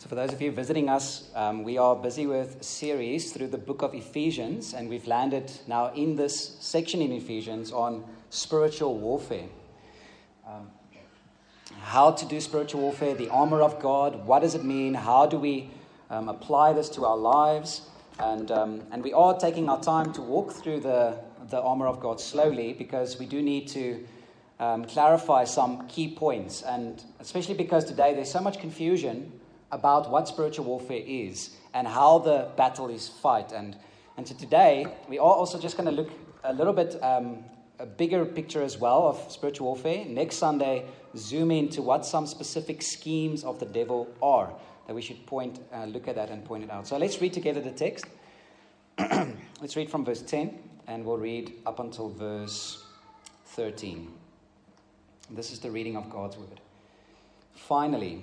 So, for those of you visiting us, um, we are busy with a series through the book of Ephesians, and we've landed now in this section in Ephesians on spiritual warfare. Um, how to do spiritual warfare, the armor of God, what does it mean, how do we um, apply this to our lives? And, um, and we are taking our time to walk through the, the armor of God slowly because we do need to um, clarify some key points. And especially because today there's so much confusion about what spiritual warfare is and how the battle is fought. And, and so today we are also just going to look a little bit um, a bigger picture as well of spiritual warfare. Next Sunday, zoom into what some specific schemes of the devil are that we should point, uh, look at that and point it out. So let's read together the text. let's read from verse 10 and we'll read up until verse 13. This is the reading of God's word. Finally,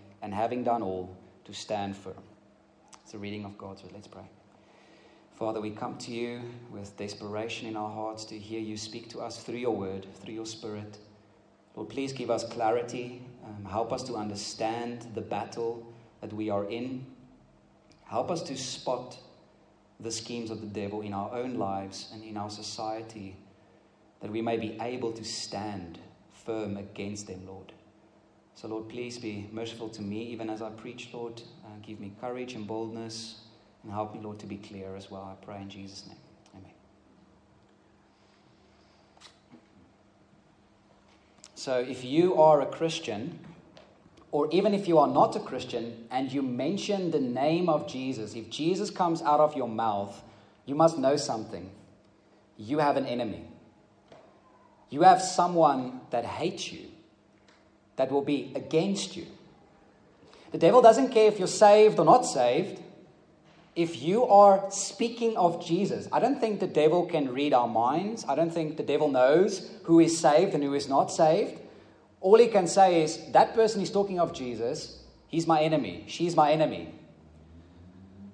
and having done all, to stand firm. It's a reading of God's word. Let's pray. Father, we come to you with desperation in our hearts to hear you speak to us through your word, through your spirit. Lord, please give us clarity. Um, help us to understand the battle that we are in. Help us to spot the schemes of the devil in our own lives and in our society, that we may be able to stand firm against them, Lord. So, Lord, please be merciful to me even as I preach, Lord. Uh, give me courage and boldness and help me, Lord, to be clear as well. I pray in Jesus' name. Amen. So, if you are a Christian, or even if you are not a Christian and you mention the name of Jesus, if Jesus comes out of your mouth, you must know something. You have an enemy. You have someone that hates you, that will be against you. The devil doesn't care if you're saved or not saved. If you are speaking of Jesus, I don't think the devil can read our minds. I don't think the devil knows who is saved and who is not saved. All he can say is, that person is talking of Jesus. He's my enemy. She's my enemy.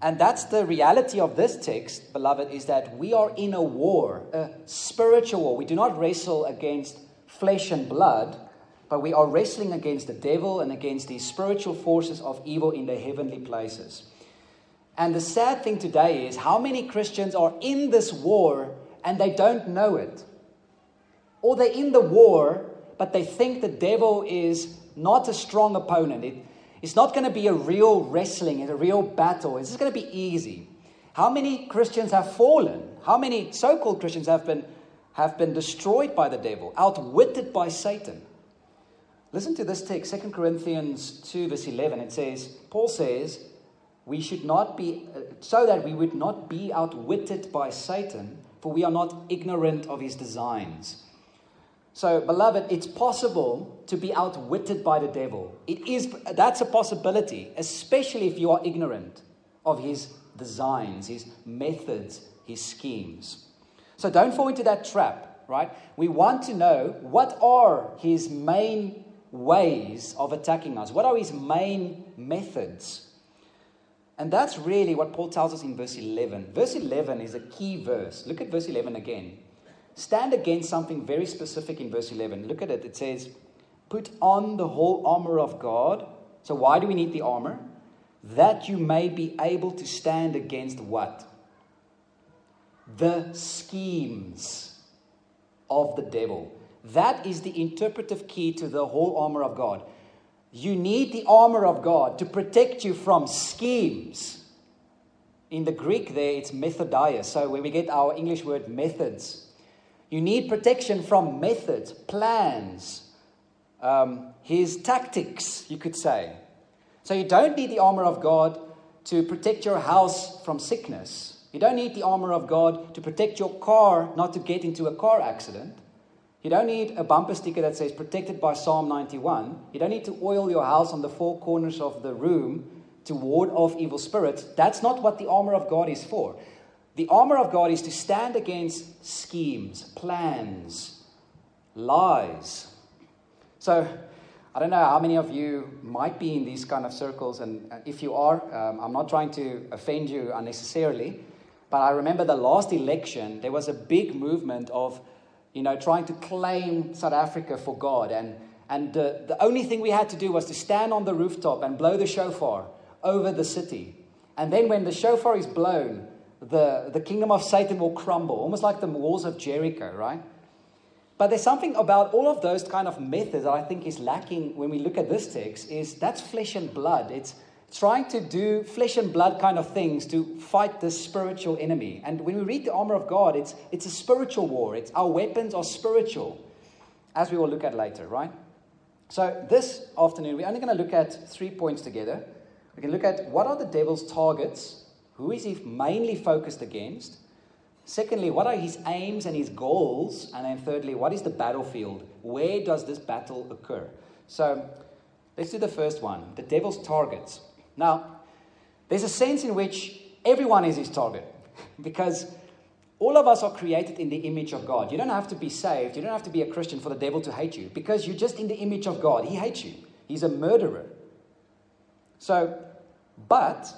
And that's the reality of this text, beloved, is that we are in a war, a spiritual war. We do not wrestle against flesh and blood, but we are wrestling against the devil and against these spiritual forces of evil in the heavenly places. And the sad thing today is how many Christians are in this war and they don't know it. Or they're in the war, but they think the devil is not a strong opponent. It, it's not going to be a real wrestling, it's a real battle. It's just going to be easy. How many Christians have fallen? How many so called Christians have been, have been destroyed by the devil, outwitted by Satan? Listen to this text, 2 Corinthians 2, verse 11. It says, Paul says, we should not be, uh, so that we would not be outwitted by Satan, for we are not ignorant of his designs. So, beloved, it's possible to be outwitted by the devil. It is, that's a possibility, especially if you are ignorant of his designs, his methods, his schemes. So don't fall into that trap, right? We want to know what are his main ways of attacking us? What are his main methods? And that's really what Paul tells us in verse 11. Verse 11 is a key verse. Look at verse 11 again. Stand against something very specific in verse 11. Look at it. It says, Put on the whole armor of God. So, why do we need the armor? That you may be able to stand against what? The schemes of the devil. That is the interpretive key to the whole armor of God. You need the armor of God to protect you from schemes. In the Greek, there it's methodia. So, where we get our English word methods. You need protection from methods, plans, um, his tactics, you could say. So, you don't need the armor of God to protect your house from sickness. You don't need the armor of God to protect your car not to get into a car accident. You don't need a bumper sticker that says protected by Psalm 91. You don't need to oil your house on the four corners of the room to ward off evil spirits. That's not what the armor of God is for. The armor of God is to stand against schemes, plans, lies. So, I don't know how many of you might be in these kind of circles, and if you are, um, I'm not trying to offend you unnecessarily, but I remember the last election, there was a big movement of, you know, trying to claim South Africa for God, and and the, the only thing we had to do was to stand on the rooftop and blow the shofar over the city. And then when the shofar is blown, the, the kingdom of Satan will crumble, almost like the walls of Jericho, right? But there's something about all of those kind of methods that I think is lacking when we look at this text is that's flesh and blood. It's trying to do flesh and blood kind of things to fight this spiritual enemy. And when we read the armor of God, it's, it's a spiritual war. It's our weapons are spiritual, as we will look at later, right? So this afternoon, we're only going to look at three points together. We can look at what are the devil's targets, who is he mainly focused against, Secondly, what are his aims and his goals? And then thirdly, what is the battlefield? Where does this battle occur? So let's do the first one the devil's targets. Now, there's a sense in which everyone is his target because all of us are created in the image of God. You don't have to be saved, you don't have to be a Christian for the devil to hate you because you're just in the image of God. He hates you, he's a murderer. So, but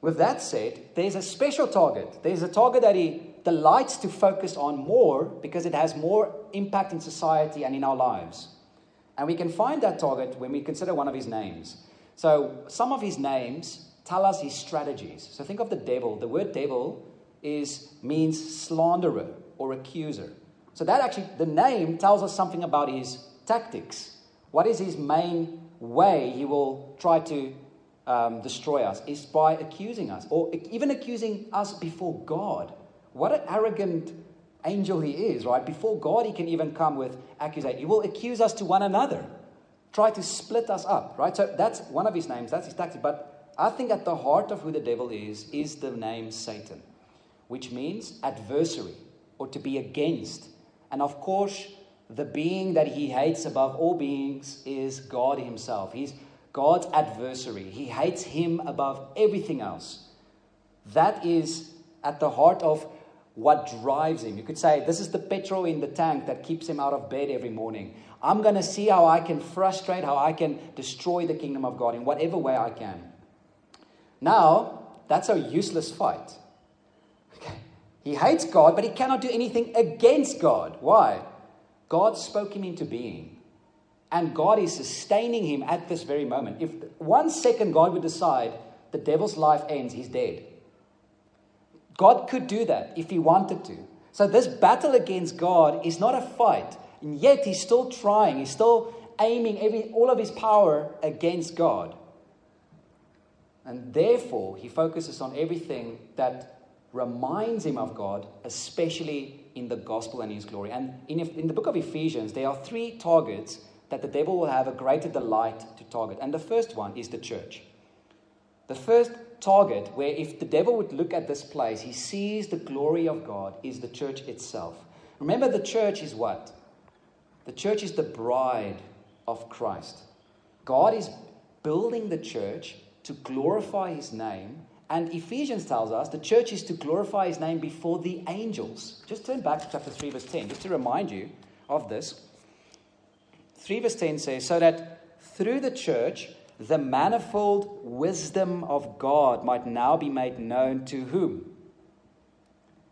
with that said, there's a special target. There's a target that he delights to focus on more because it has more impact in society and in our lives. And we can find that target when we consider one of his names. So, some of his names tell us his strategies. So, think of the devil. The word devil is means slanderer or accuser. So, that actually, the name tells us something about his tactics. What is his main way he will try to um, destroy us is by accusing us, or even accusing us before God. What an arrogant angel he is, right? Before God, he can even come with accusation. He will accuse us to one another, try to split us up, right? So that's one of his names, that's his tactic. But I think at the heart of who the devil is, is the name Satan, which means adversary or to be against. And of course, the being that he hates above all beings is God himself. He's God's adversary. He hates him above everything else. That is at the heart of what drives him. You could say, This is the petrol in the tank that keeps him out of bed every morning. I'm going to see how I can frustrate, how I can destroy the kingdom of God in whatever way I can. Now, that's a useless fight. Okay. He hates God, but he cannot do anything against God. Why? God spoke him into being. And God is sustaining him at this very moment. If one second God would decide the devil's life ends, he's dead. God could do that if he wanted to. So, this battle against God is not a fight, and yet he's still trying, he's still aiming every, all of his power against God. And therefore, he focuses on everything that reminds him of God, especially in the gospel and his glory. And in, in the book of Ephesians, there are three targets that the devil will have a greater delight to target. And the first one is the church. The first target, where if the devil would look at this place, he sees the glory of God, is the church itself. Remember, the church is what? The church is the bride of Christ. God is building the church to glorify his name. And Ephesians tells us the church is to glorify his name before the angels. Just turn back to chapter 3, verse 10, just to remind you of this. 3 verse 10 says, So that through the church the manifold wisdom of God might now be made known to whom?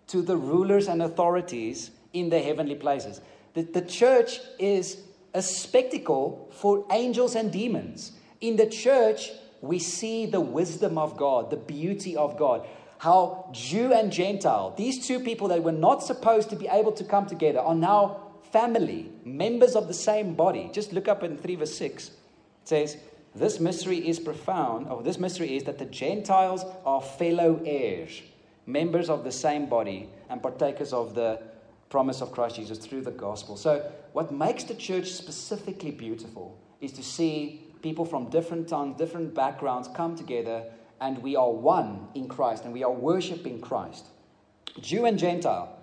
To the rulers and authorities in the heavenly places. The, the church is a spectacle for angels and demons. In the church, we see the wisdom of God, the beauty of God. How Jew and Gentile, these two people that were not supposed to be able to come together, are now family, members of the same body. Just look up in 3 verse 6. It says, this mystery is profound, or this mystery is that the Gentiles are fellow heirs, members of the same body, and partakers of the promise of Christ Jesus through the gospel. So, what makes the church specifically beautiful is to see people from different tongues, different backgrounds come together, and we are one in Christ, and we are worshiping Christ. Jew and Gentile.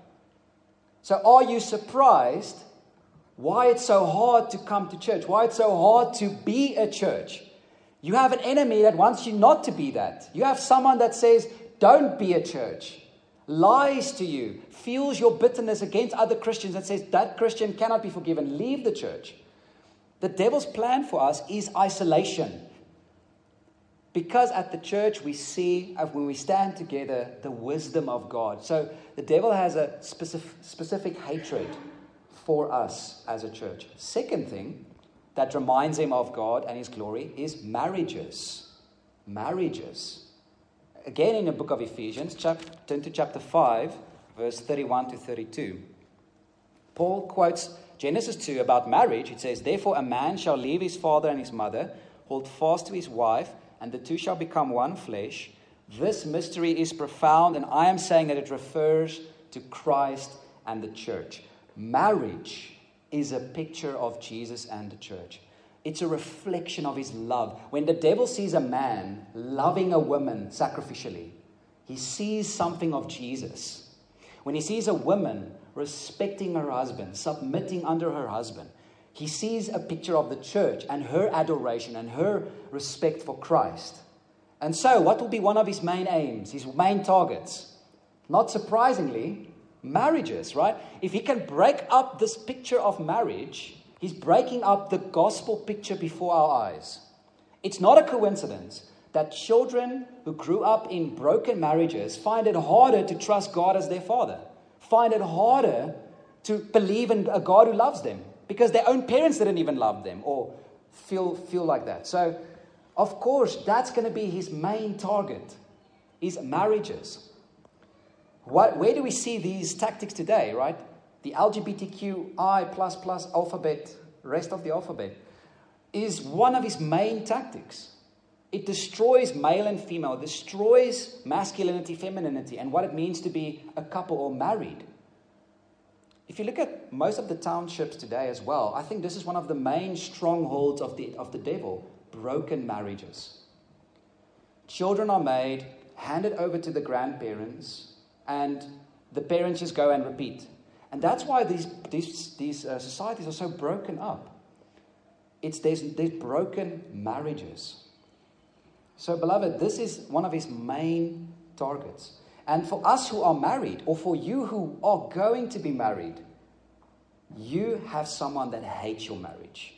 So, are you surprised why it's so hard to come to church, why it's so hard to be a church. You have an enemy that wants you not to be that. You have someone that says, don't be a church, lies to you, feels your bitterness against other Christians, and says that Christian cannot be forgiven. Leave the church. The devil's plan for us is isolation. Because at the church we see, uh, when we stand together, the wisdom of God. So the devil has a specific, specific hatred for us as a church. Second thing that reminds him of God and his glory is marriages. Marriages. Again, in the book of Ephesians, chapter, turn to chapter 5, verse 31 to 32. Paul quotes Genesis 2 about marriage, it says, Therefore, a man shall leave his father and his mother, hold fast to his wife, and the two shall become one flesh. This mystery is profound, and I am saying that it refers to Christ and the church. Marriage is a picture of Jesus and the church. It's a reflection of his love. When the devil sees a man loving a woman sacrificially, he sees something of Jesus. When he sees a woman respecting her husband, submitting under her husband. He sees a picture of the church and her adoration and her respect for Christ. And so, what will be one of his main aims, his main targets? Not surprisingly, marriages, right? If he can break up this picture of marriage, he's breaking up the gospel picture before our eyes. It's not a coincidence that children who grew up in broken marriages find it harder to trust God as their father find it harder to believe in a God who loves them because their own parents didn't even love them or feel, feel like that. So, of course, that's going to be his main target is marriages. What, where do we see these tactics today, right? The LGBTQI plus plus alphabet, rest of the alphabet, is one of his main tactics. It destroys male and female, destroys masculinity, femininity, and what it means to be a couple or married. If you look at most of the townships today as well, I think this is one of the main strongholds of the, of the devil broken marriages. Children are made, handed over to the grandparents, and the parents just go and repeat. And that's why these, these, these uh, societies are so broken up. It's, there's, there's broken marriages. So, beloved, this is one of his main targets. And for us who are married, or for you who are going to be married, you have someone that hates your marriage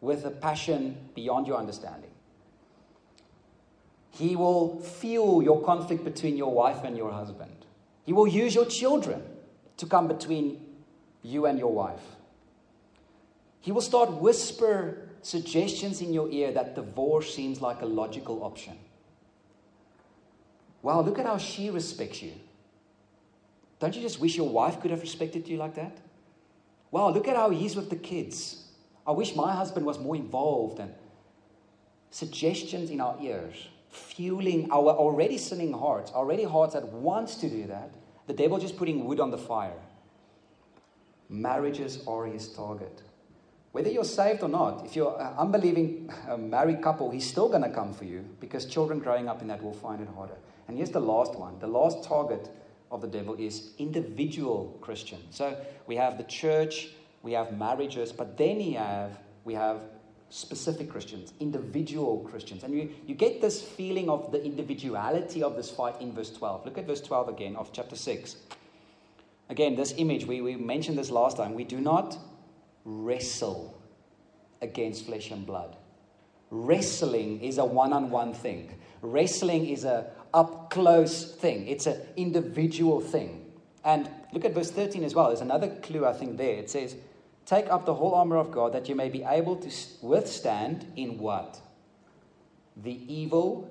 with a passion beyond your understanding. He will fuel your conflict between your wife and your husband. He will use your children to come between you and your wife. He will start whisper suggestions in your ear that divorce seems like a logical option. Wow, look at how she respects you. Don't you just wish your wife could have respected you like that? Wow, look at how he's with the kids. I wish my husband was more involved and suggestions in our ears, fueling our already sinning hearts, already hearts that wants to do that. The devil just putting wood on the fire. Marriages are his target. Whether you're saved or not, if you're an unbelieving uh, married couple, he's still going to come for you because children growing up in that will find it harder. And here's the last one the last target of the devil is individual Christian. So we have the church, we have marriages, but then we have, we have specific Christians, individual Christians. And you, you get this feeling of the individuality of this fight in verse 12. Look at verse 12 again of chapter 6. Again, this image, we, we mentioned this last time. We do not wrestle against flesh and blood. Wrestling is a one on one thing, wrestling is a up close thing, it's an individual thing. And look at verse 13 as well. There's another clue, I think, there. It says, Take up the whole armor of God that you may be able to withstand in what? The evil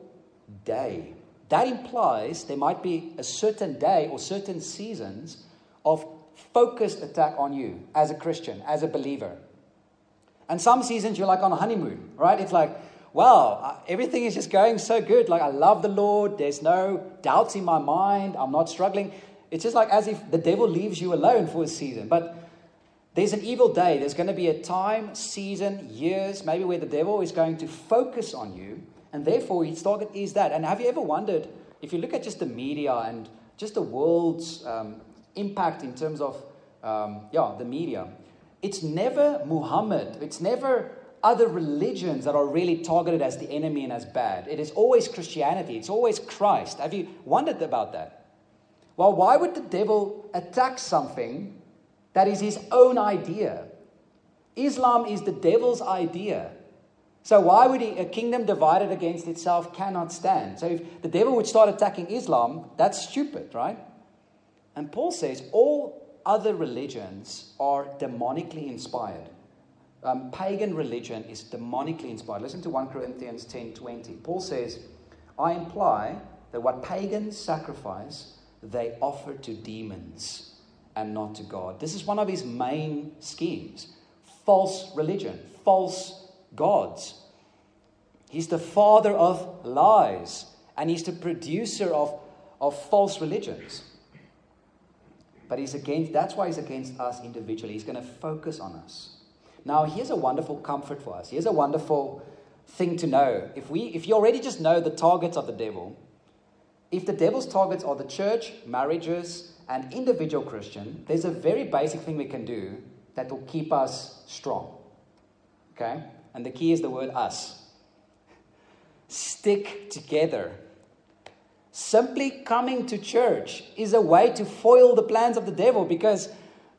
day. That implies there might be a certain day or certain seasons of focused attack on you as a Christian, as a believer. And some seasons you're like on a honeymoon, right? It's like, wow, everything is just going so good. Like, I love the Lord. There's no doubts in my mind. I'm not struggling. It's just like as if the devil leaves you alone for a season. But there's an evil day. There's going to be a time, season, years, maybe where the devil is going to focus on you. And therefore, his target is that. And have you ever wondered, if you look at just the media and just the world's um, impact in terms of, um, yeah, the media. It's never Muhammad. It's never other religions that are really targeted as the enemy and as bad. It is always Christianity, it's always Christ. Have you wondered about that? Well, why would the devil attack something that is his own idea? Islam is the devil's idea. So, why would he, a kingdom divided against itself cannot stand? So, if the devil would start attacking Islam, that's stupid, right? And Paul says all other religions are demonically inspired um, pagan religion is demonically inspired. Listen to 1 Corinthians 10 20. Paul says, I imply that what pagans sacrifice, they offer to demons and not to God. This is one of his main schemes false religion, false gods. He's the father of lies, and he's the producer of, of false religions. But he's against, that's why he's against us individually. He's going to focus on us. Now, here's a wonderful comfort for us. Here's a wonderful thing to know. If, we, if you already just know the targets of the devil, if the devil's targets are the church, marriages, and individual Christian, there's a very basic thing we can do that will keep us strong. Okay? And the key is the word us. Stick together. Simply coming to church is a way to foil the plans of the devil because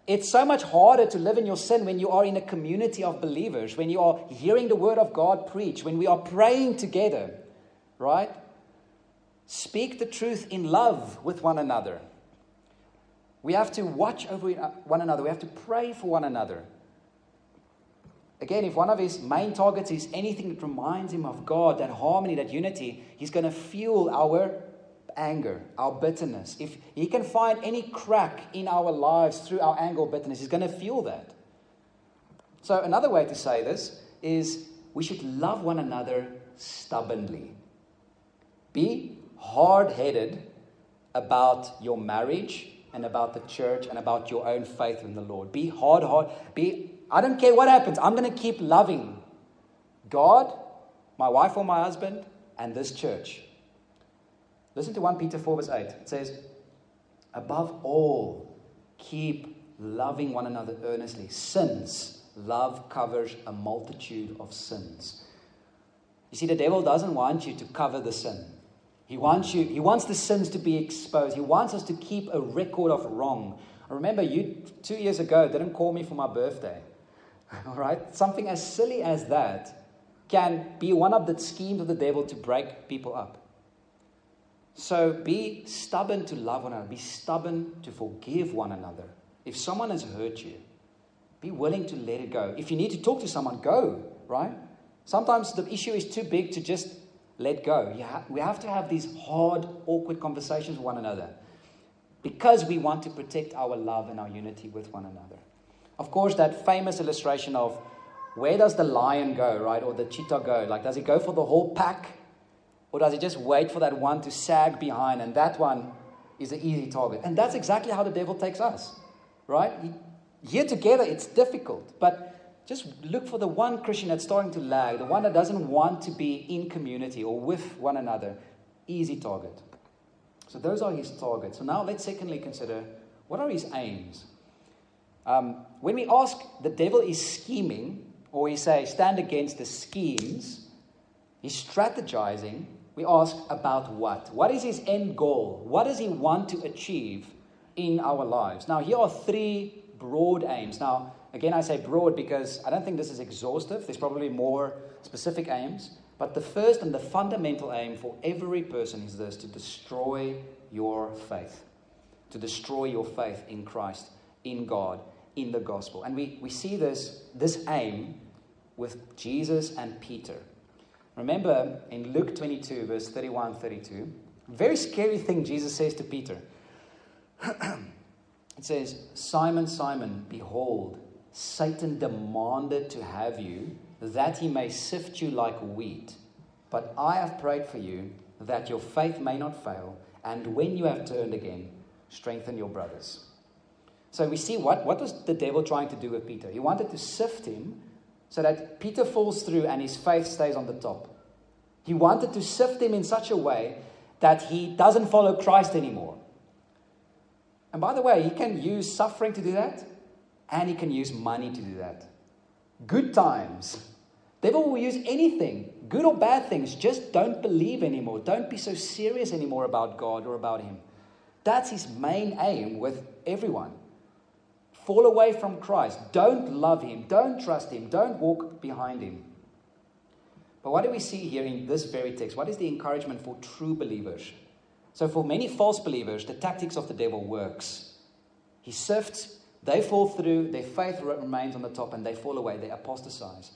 it's so much harder to live in your sin when you are in a community of believers, when you are hearing the word of God preach, when we are praying together, right? Speak the truth in love with one another. We have to watch over uh, one another. We have to pray for one another. Again, if one of his main targets is anything that reminds him of God, that harmony, that unity, he's going to fuel our anger, our bitterness, if he can find any crack in our lives through our anger or bitterness, he's going to fuel that. So, another way to say this is we should love one another stubbornly. Be hard headed about your marriage and about the church and about your own faith in the Lord. Be hard, hard. Be, I don't care what happens, I'm going to keep loving God, my wife or my husband, and this church. Listen to 1 Peter 4, verse 8. It says, Above all, keep loving one another earnestly, since love covers a multitude of sins. You see, the devil doesn't want you to cover the sin. He wants you, he wants the sins to be exposed. He wants us to keep a record of wrong. I remember you two years ago didn't call me for my birthday. All right? Something as silly as that can be one of the schemes of the devil to break people up. So be stubborn to love one another. Be stubborn to forgive one another. If someone has hurt you, be willing to let it go. If you need to talk to someone, go, right? Sometimes the issue is too big to just let go. Ha- we have to have these hard, awkward conversations with one another because we want to protect our love and our unity with one another. Of course, that famous illustration of where does the lion go, right? Or the cheetah go? Like, does he go for the whole pack? Or does he just wait for that one to sag behind and that one is an easy target? And that's exactly how the devil takes us, right? Here together, it's difficult, but just look for the one Christian that's starting to lag, the one that doesn't want to be in community or with one another. Easy target. So those are his targets. So now let's secondly consider what are his aims? Um, when we ask the devil is scheming, or we say stand against the schemes, he's strategizing we ask about what? What is his end goal? What does he want to achieve in our lives? Now, here are three broad aims. Now, again, I say broad because I don't think this is exhaustive. There's probably more specific aims. But the first and the fundamental aim for every person is this to destroy your faith, to destroy your faith in Christ, in God, in the gospel. And we, we see this, this aim with Jesus and Peter. Remember in Luke 22, verse 31 32, very scary thing Jesus says to Peter. it says, Simon, Simon, behold, Satan demanded to have you that he may sift you like wheat. But I have prayed for you that your faith may not fail, and when you have turned again, strengthen your brothers. So we see what, what was the devil trying to do with Peter? He wanted to sift him so that Peter falls through and his faith stays on the top. He wanted to sift him in such a way that he doesn't follow Christ anymore. And by the way, he can use suffering to do that, and he can use money to do that. Good times Devil will use anything, good or bad things. Just don't believe anymore. Don't be so serious anymore about God or about Him. That's his main aim with everyone. Fall away from Christ. Don't love Him. Don't trust Him. Don't walk behind Him. But what do we see here in this very text? What is the encouragement for true believers? So, for many false believers, the tactics of the devil works. He sifts, they fall through, their faith remains on the top, and they fall away, they apostatize.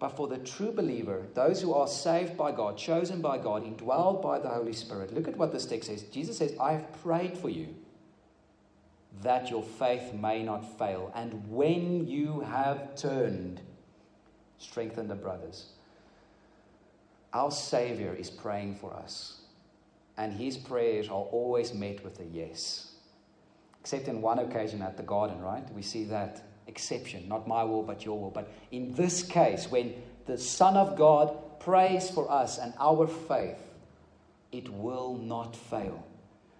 But for the true believer, those who are saved by God, chosen by God, indwelled by the Holy Spirit, look at what this text says. Jesus says, I have prayed for you that your faith may not fail. And when you have turned, strengthen the brothers. Our Savior is praying for us, and his prayers are always met with a yes. Except in one occasion at the garden, right? We see that exception, not my will, but your will. But in this case, when the Son of God prays for us and our faith, it will not fail.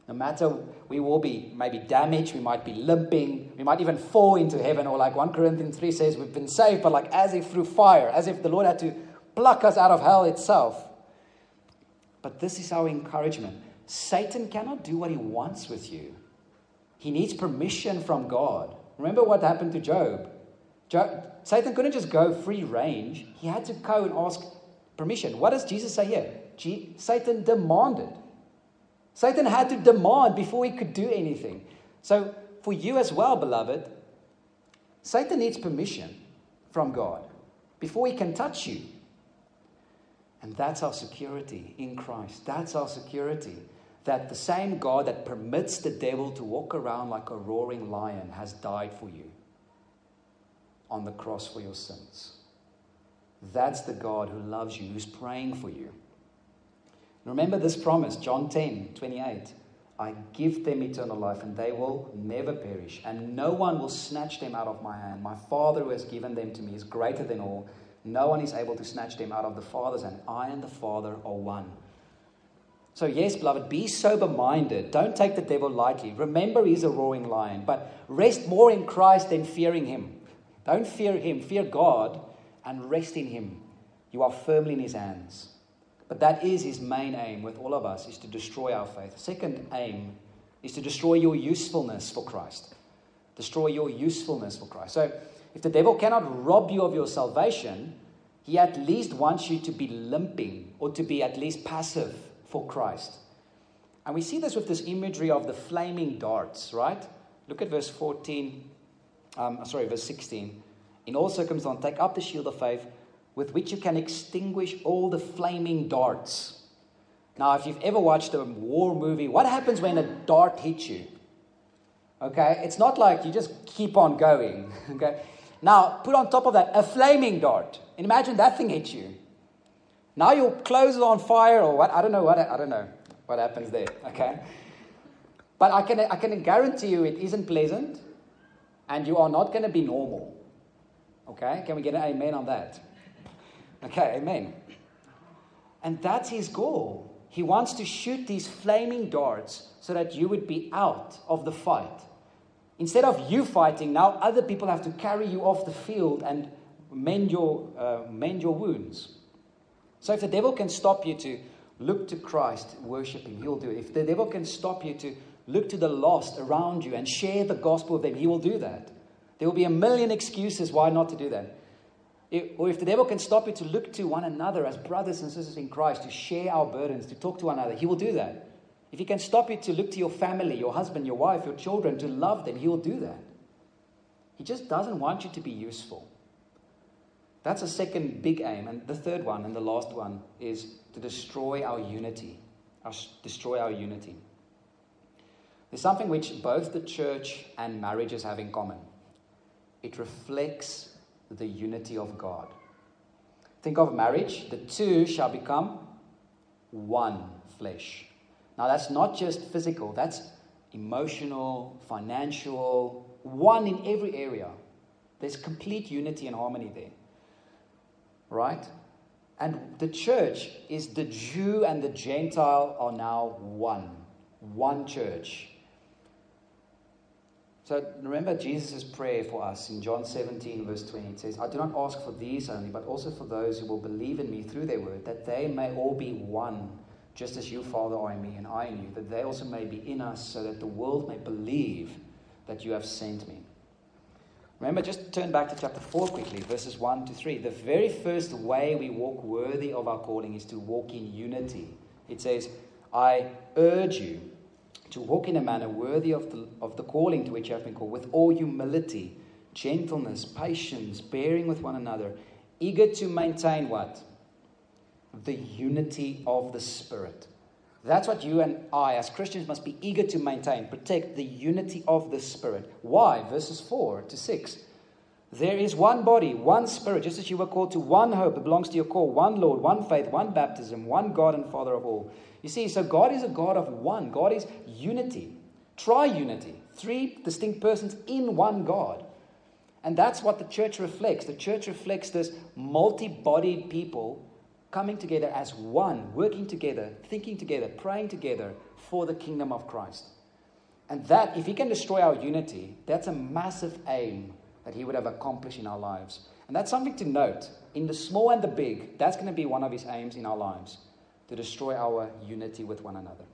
No matter we will be maybe damaged, we might be limping, we might even fall into heaven, or like 1 Corinthians 3 says, we've been saved, but like as if through fire, as if the Lord had to pluck us out of hell itself. But this is our encouragement. Satan cannot do what he wants with you, he needs permission from God. Remember what happened to Job? Job Satan couldn't just go free range, he had to go and ask permission. What does Jesus say here? G- Satan demanded. Satan had to demand before he could do anything. So, for you as well, beloved, Satan needs permission from God before he can touch you. And that's our security in Christ. That's our security. That the same God that permits the devil to walk around like a roaring lion has died for you on the cross for your sins. That's the God who loves you, who's praying for you. Remember this promise, John 10 28. I give them eternal life, and they will never perish, and no one will snatch them out of my hand. My Father who has given them to me is greater than all no one is able to snatch them out of the Father's hand. I and the Father are one. So, yes, beloved, be sober minded. Don't take the devil lightly. Remember, he's a roaring lion, but rest more in Christ than fearing him. Don't fear him, fear God and rest in him. You are firmly in his hands. But that is his main aim with all of us, is to destroy our faith. Second aim is to destroy your usefulness for Christ. Destroy your usefulness for Christ. So, if the devil cannot rob you of your salvation, he at least wants you to be limping or to be at least passive for Christ. And we see this with this imagery of the flaming darts, right? Look at verse 14, um, sorry, verse 16. In all circumstances, take up the shield of faith with which you can extinguish all the flaming darts. Now, if you've ever watched a war movie, what happens when a dart hits you? Okay, it's not like you just keep on going. Okay, now, put on top of that a flaming dart. And imagine that thing hits you. Now your clothes are on fire or what? I don't know what I don't know what happens there. Okay. But I can I can guarantee you it isn't pleasant and you are not going to be normal. Okay? Can we get an amen on that? Okay, amen. And that's his goal. He wants to shoot these flaming darts so that you would be out of the fight. Instead of you fighting, now other people have to carry you off the field and mend your, uh, mend your wounds. So if the devil can stop you to look to Christ, worship Him, He'll do it. If the devil can stop you to look to the lost around you and share the gospel with them, He will do that. There will be a million excuses why not to do that. or if the devil can stop you to look to one another as brothers and sisters in Christ, to share our burdens, to talk to one another, He will do that. If He can stop you to look to your family, your husband, your wife, your children, to love them, He will do that. He just doesn't want you to be useful. That's a second big aim. And the third one, and the last one, is to destroy our unity. Our, destroy our unity. There's something which both the church and marriages have in common it reflects the unity of God. Think of marriage the two shall become one flesh. Now, that's not just physical, that's emotional, financial, one in every area. There's complete unity and harmony there. Right? And the church is the Jew and the Gentile are now one. One church. So remember Jesus' prayer for us in John 17, verse 20. It says, I do not ask for these only, but also for those who will believe in me through their word, that they may all be one, just as you, Father, are in me and I in you, that they also may be in us, so that the world may believe that you have sent me. Remember, just turn back to chapter 4 quickly, verses 1 to 3. The very first way we walk worthy of our calling is to walk in unity. It says, I urge you to walk in a manner worthy of the, of the calling to which you have been called, with all humility, gentleness, patience, bearing with one another, eager to maintain what? The unity of the Spirit. That's what you and I, as Christians, must be eager to maintain, protect the unity of the Spirit. Why? Verses 4 to 6. There is one body, one Spirit, just as you were called to one hope that belongs to your call, one Lord, one faith, one baptism, one God and Father of all you see, so God is a God of one. God is unity, triunity, three distinct persons in one God. And that's what the church reflects. The church reflects this multi bodied people coming together as one, working together, thinking together, praying together for the kingdom of Christ. And that, if He can destroy our unity, that's a massive aim that He would have accomplished in our lives. And that's something to note. In the small and the big, that's going to be one of His aims in our lives to destroy our unity with one another.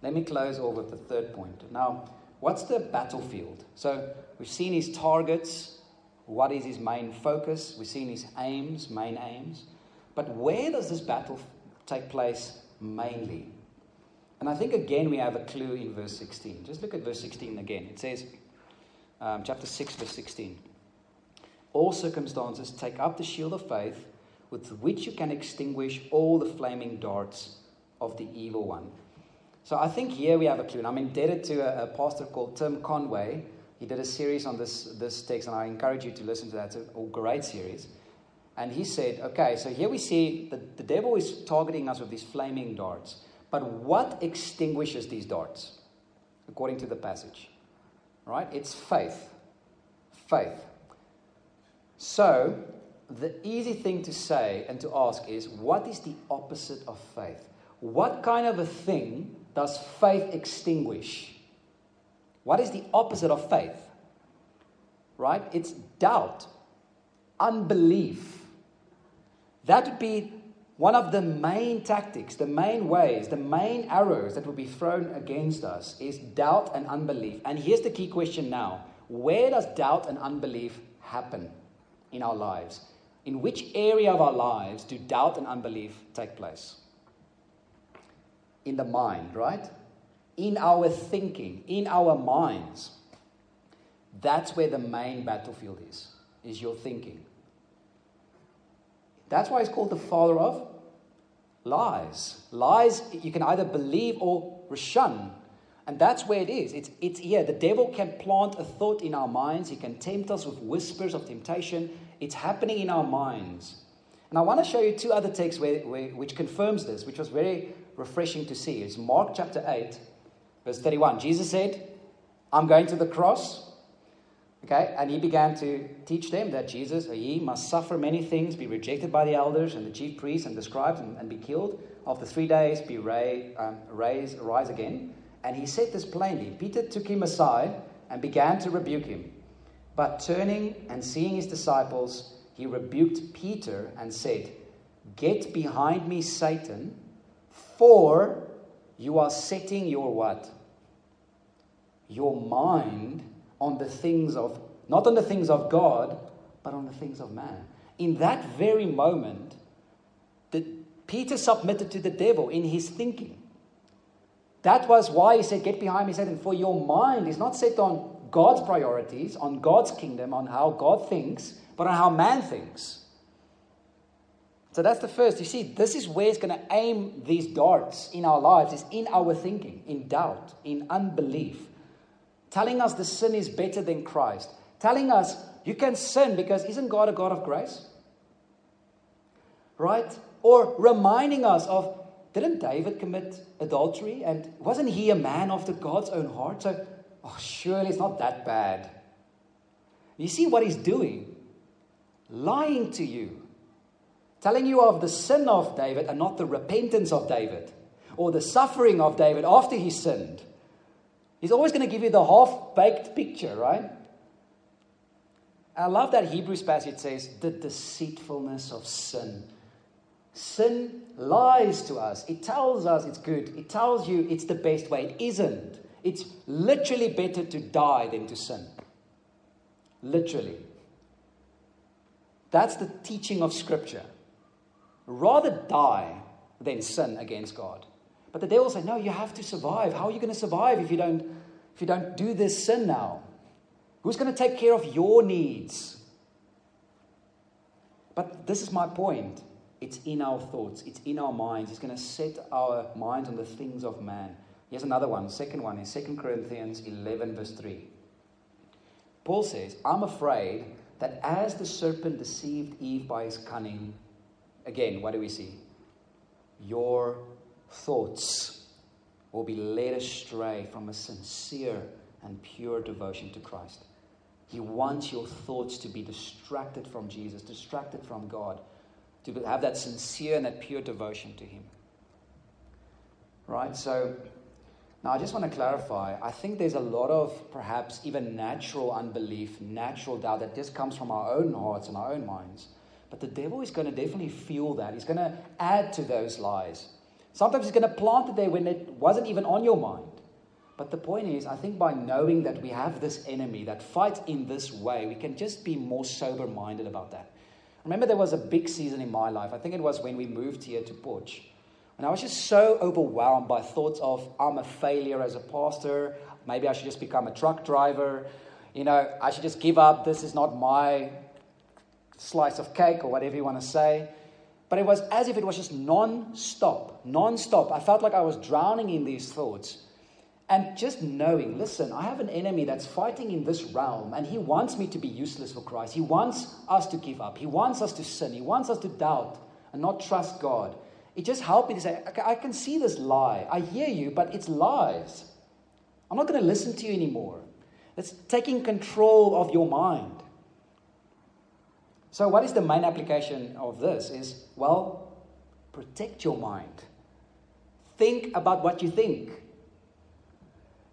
Let me close off with the third point. Now, what's the battlefield? So, we've seen his targets. What is his main focus? We've seen his aims, main aims. But where does this battle take place mainly? And I think again we have a clue in verse 16. Just look at verse 16 again. It says, um, chapter 6, verse 16. All circumstances take up the shield of faith with which you can extinguish all the flaming darts of the evil one. So I think here we have a clue. And I'm indebted to a, a, pastor called Tim Conway. He did a series on this, this text, and I encourage you to listen to that. It's a great series. And he said, okay, so here we see that the devil is targeting us with these flaming darts. But what extinguishes these darts, according to the passage? Right? It's faith. Faith. So, the easy thing to say and to ask is what is the opposite of faith? What kind of a thing does faith extinguish? What is the opposite of faith? Right? It's doubt, unbelief. That would be one of the main tactics, the main ways, the main arrows that will be thrown against us is doubt and unbelief. And here's the key question now where does doubt and unbelief happen in our lives? in which area of our lives do doubt and unbelief take place? In the mind, right? In our thinking, in our minds. That's where the main battlefield is, is your thinking. That's why it's called the father of lies. Lies you can either believe or shun. And that's where it is. It's, it's here. The devil can plant a thought in our minds. He can tempt us with whispers of temptation. It's happening in our minds. And I want to show you two other texts where, where, which confirms this, which was very refreshing to see. It's Mark chapter 8, verse 31. Jesus said, I'm going to the cross. Okay, and he began to teach them that Jesus, he, must suffer many things, be rejected by the elders and the chief priests and the scribes, and, and be killed. After three days, be raised, um, raised, rise again. And he said this plainly. Peter took him aside and began to rebuke him. But turning and seeing his disciples, he rebuked Peter and said, Get behind me, Satan, for you are setting your what? Your mind on the things of, not on the things of God, but on the things of man. In that very moment, the, Peter submitted to the devil in his thinking. That was why he said, Get behind me, Satan, for your mind is not set on God's priorities, on God's kingdom, on how God thinks, but on how man thinks. So that's the first. You see, this is where it's going to aim these darts in our lives, is in our thinking, in doubt, in unbelief. Telling us the sin is better than Christ. Telling us you can sin because isn't God a God of grace? Right? Or reminding us of didn't David commit adultery? And wasn't he a man after God's own heart? So oh, surely it's not that bad. You see what he's doing? Lying to you, telling you of the sin of David and not the repentance of David or the suffering of David after he sinned. He's always going to give you the half baked picture, right? I love that Hebrews passage says, the deceitfulness of sin. Sin lies to us. It tells us it's good. It tells you it's the best way. It isn't. It's literally better to die than to sin. Literally. That's the teaching of Scripture. Rather die than sin against God. But the devil said, No, you have to survive. How are you going to survive if you don't, if you don't do this sin now? Who's going to take care of your needs? But this is my point. It's in our thoughts, it's in our minds. It's going to set our minds on the things of man. Here's another one. Second one is 2 Corinthians 11, verse 3. Paul says, I'm afraid that as the serpent deceived Eve by his cunning, again, what do we see? Your thoughts will be led astray from a sincere and pure devotion to Christ. He wants your thoughts to be distracted from Jesus, distracted from God, to have that sincere and that pure devotion to Him. Right? So, now I just want to clarify. I think there's a lot of perhaps even natural unbelief, natural doubt that just comes from our own hearts and our own minds. But the devil is going to definitely feel that. He's going to add to those lies. Sometimes he's going to plant it there when it wasn't even on your mind. But the point is, I think by knowing that we have this enemy that fights in this way, we can just be more sober minded about that. Remember, there was a big season in my life. I think it was when we moved here to Potch. And I was just so overwhelmed by thoughts of, I'm a failure as a pastor. Maybe I should just become a truck driver. You know, I should just give up. This is not my slice of cake or whatever you want to say. But it was as if it was just non stop, non stop. I felt like I was drowning in these thoughts. And just knowing, listen, I have an enemy that's fighting in this realm, and he wants me to be useless for Christ. He wants us to give up. He wants us to sin. He wants us to doubt and not trust God. It just helped me to say, okay, I can see this lie. I hear you, but it's lies. I'm not going to listen to you anymore. It's taking control of your mind. So, what is the main application of this? Is, well, protect your mind. Think about what you think.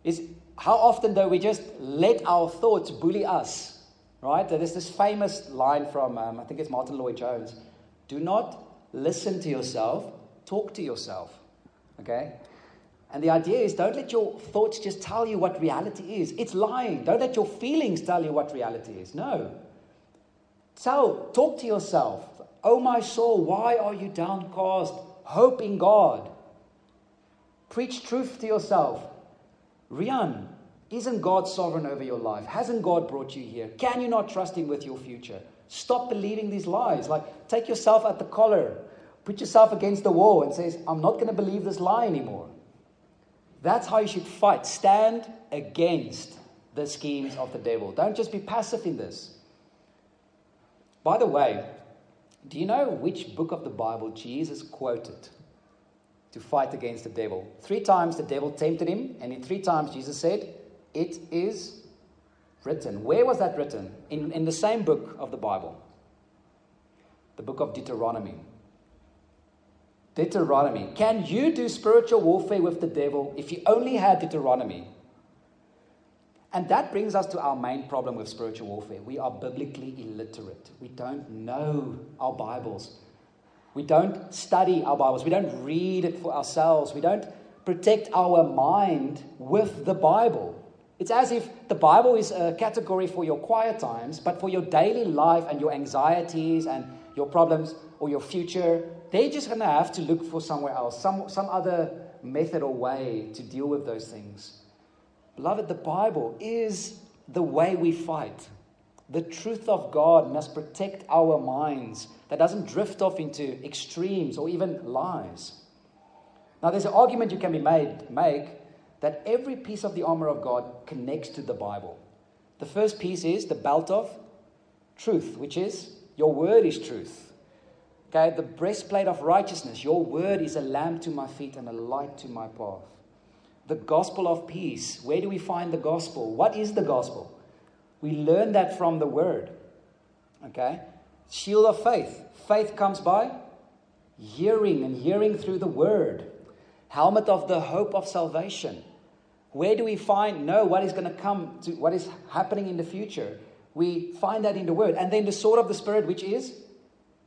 Is how often do we just let our thoughts bully us? Right? There's this famous line from, um, I think it's Martyn Lloyd-Jones do not listen to yourself, talk to yourself. Okay? And the idea is don't let your thoughts just tell you what reality is. It's lying. Don't let your feelings tell you what reality is. No. Tell, talk to yourself. Oh, my soul, why are you downcast? Hope in God. Preach truth to yourself. Rian, isn't God sovereign over your life? Hasn't God brought you here? Can you not trust Him with your future? Stop believing these lies. Like, take yourself at the collar, put yourself against the wall, and says, I'm not going to believe this lie anymore. That's how you should fight. Stand against the schemes of the devil. Don't just be passive in this. By the way, do you know which book of the Bible Jesus quoted to fight against the devil? Three times the devil tempted him, and in three times Jesus said, It is written. Where was that written? In, in the same book of the Bible, the book of Deuteronomy. Deuteronomy. Can you do spiritual warfare with the devil if you only had Deuteronomy? And that brings us to our main problem with spiritual warfare. We are biblically illiterate. We don't know our Bibles. We don't study our Bibles. We don't read it for ourselves. We don't protect our mind with the Bible. It's as if the Bible is a category for your quiet times, but for your daily life and your anxieties and your problems or your future, they're just going to have to look for somewhere else, some, some other method or way to deal with those things. Beloved, the Bible is the way we fight. The truth of God must protect our minds that doesn't drift off into extremes or even lies. Now, there's an argument you can be made, make that every piece of the armor of God connects to the Bible. The first piece is the belt of truth, which is your word is truth. Okay, the breastplate of righteousness, your word is a lamp to my feet and a light to my path. The gospel of peace, where do we find the gospel? What is the gospel? We learn that from the word. Okay? Shield of faith. Faith comes by hearing and hearing through the word. Helmet of the hope of salvation. Where do we find know what is going to come to what is happening in the future? We find that in the Word. And then the sword of the Spirit, which is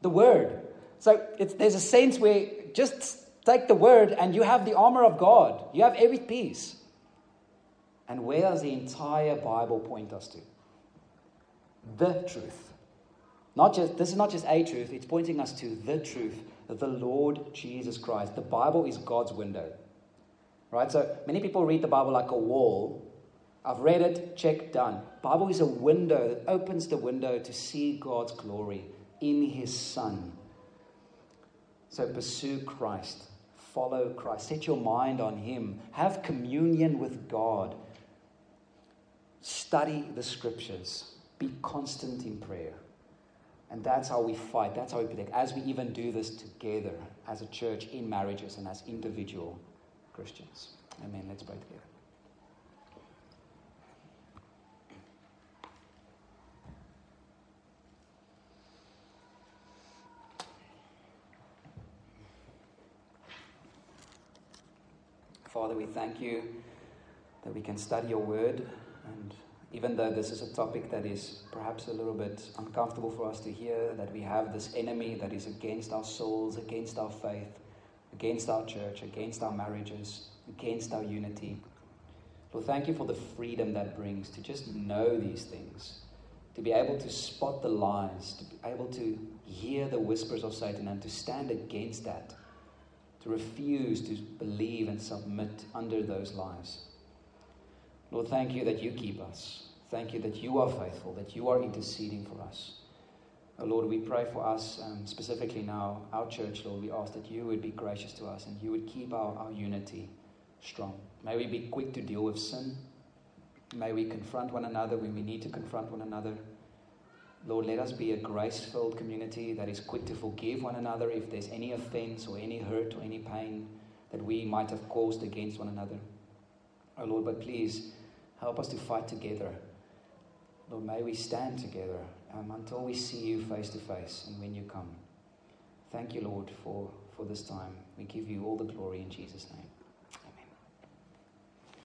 the Word. So there's a sense where just take the Word and you have the armor of God. You have every piece. And where does the entire Bible point us to? The truth. Not just, this is not just a truth, it's pointing us to the truth, the Lord Jesus Christ. The Bible is God's window. Right? So many people read the Bible like a wall. I've read it, check, done. Bible is a window that opens the window to see God's glory in his son. So pursue Christ. Follow Christ. Set your mind on him. Have communion with God. Study the scriptures. Be constant in prayer. And that's how we fight. That's how we protect. As we even do this together as a church in marriages and as individual Christians. Amen. Let's pray together. Father, we thank you that we can study your word and even though this is a topic that is perhaps a little bit uncomfortable for us to hear, that we have this enemy that is against our souls, against our faith, against our church, against our marriages, against our unity. Lord, thank you for the freedom that brings to just know these things, to be able to spot the lies, to be able to hear the whispers of Satan and to stand against that, to refuse to believe and submit under those lies. Lord, thank you that you keep us. Thank you that you are faithful, that you are interceding for us. Oh, Lord, we pray for us, um, specifically now, our church, Lord. We ask that you would be gracious to us and you would keep our, our unity strong. May we be quick to deal with sin. May we confront one another when we need to confront one another. Lord, let us be a grace filled community that is quick to forgive one another if there's any offense or any hurt or any pain that we might have caused against one another. Oh, Lord, but please Help us to fight together. Lord, may we stand together um, until we see you face to face and when you come. Thank you, Lord, for, for this time. We give you all the glory in Jesus' name.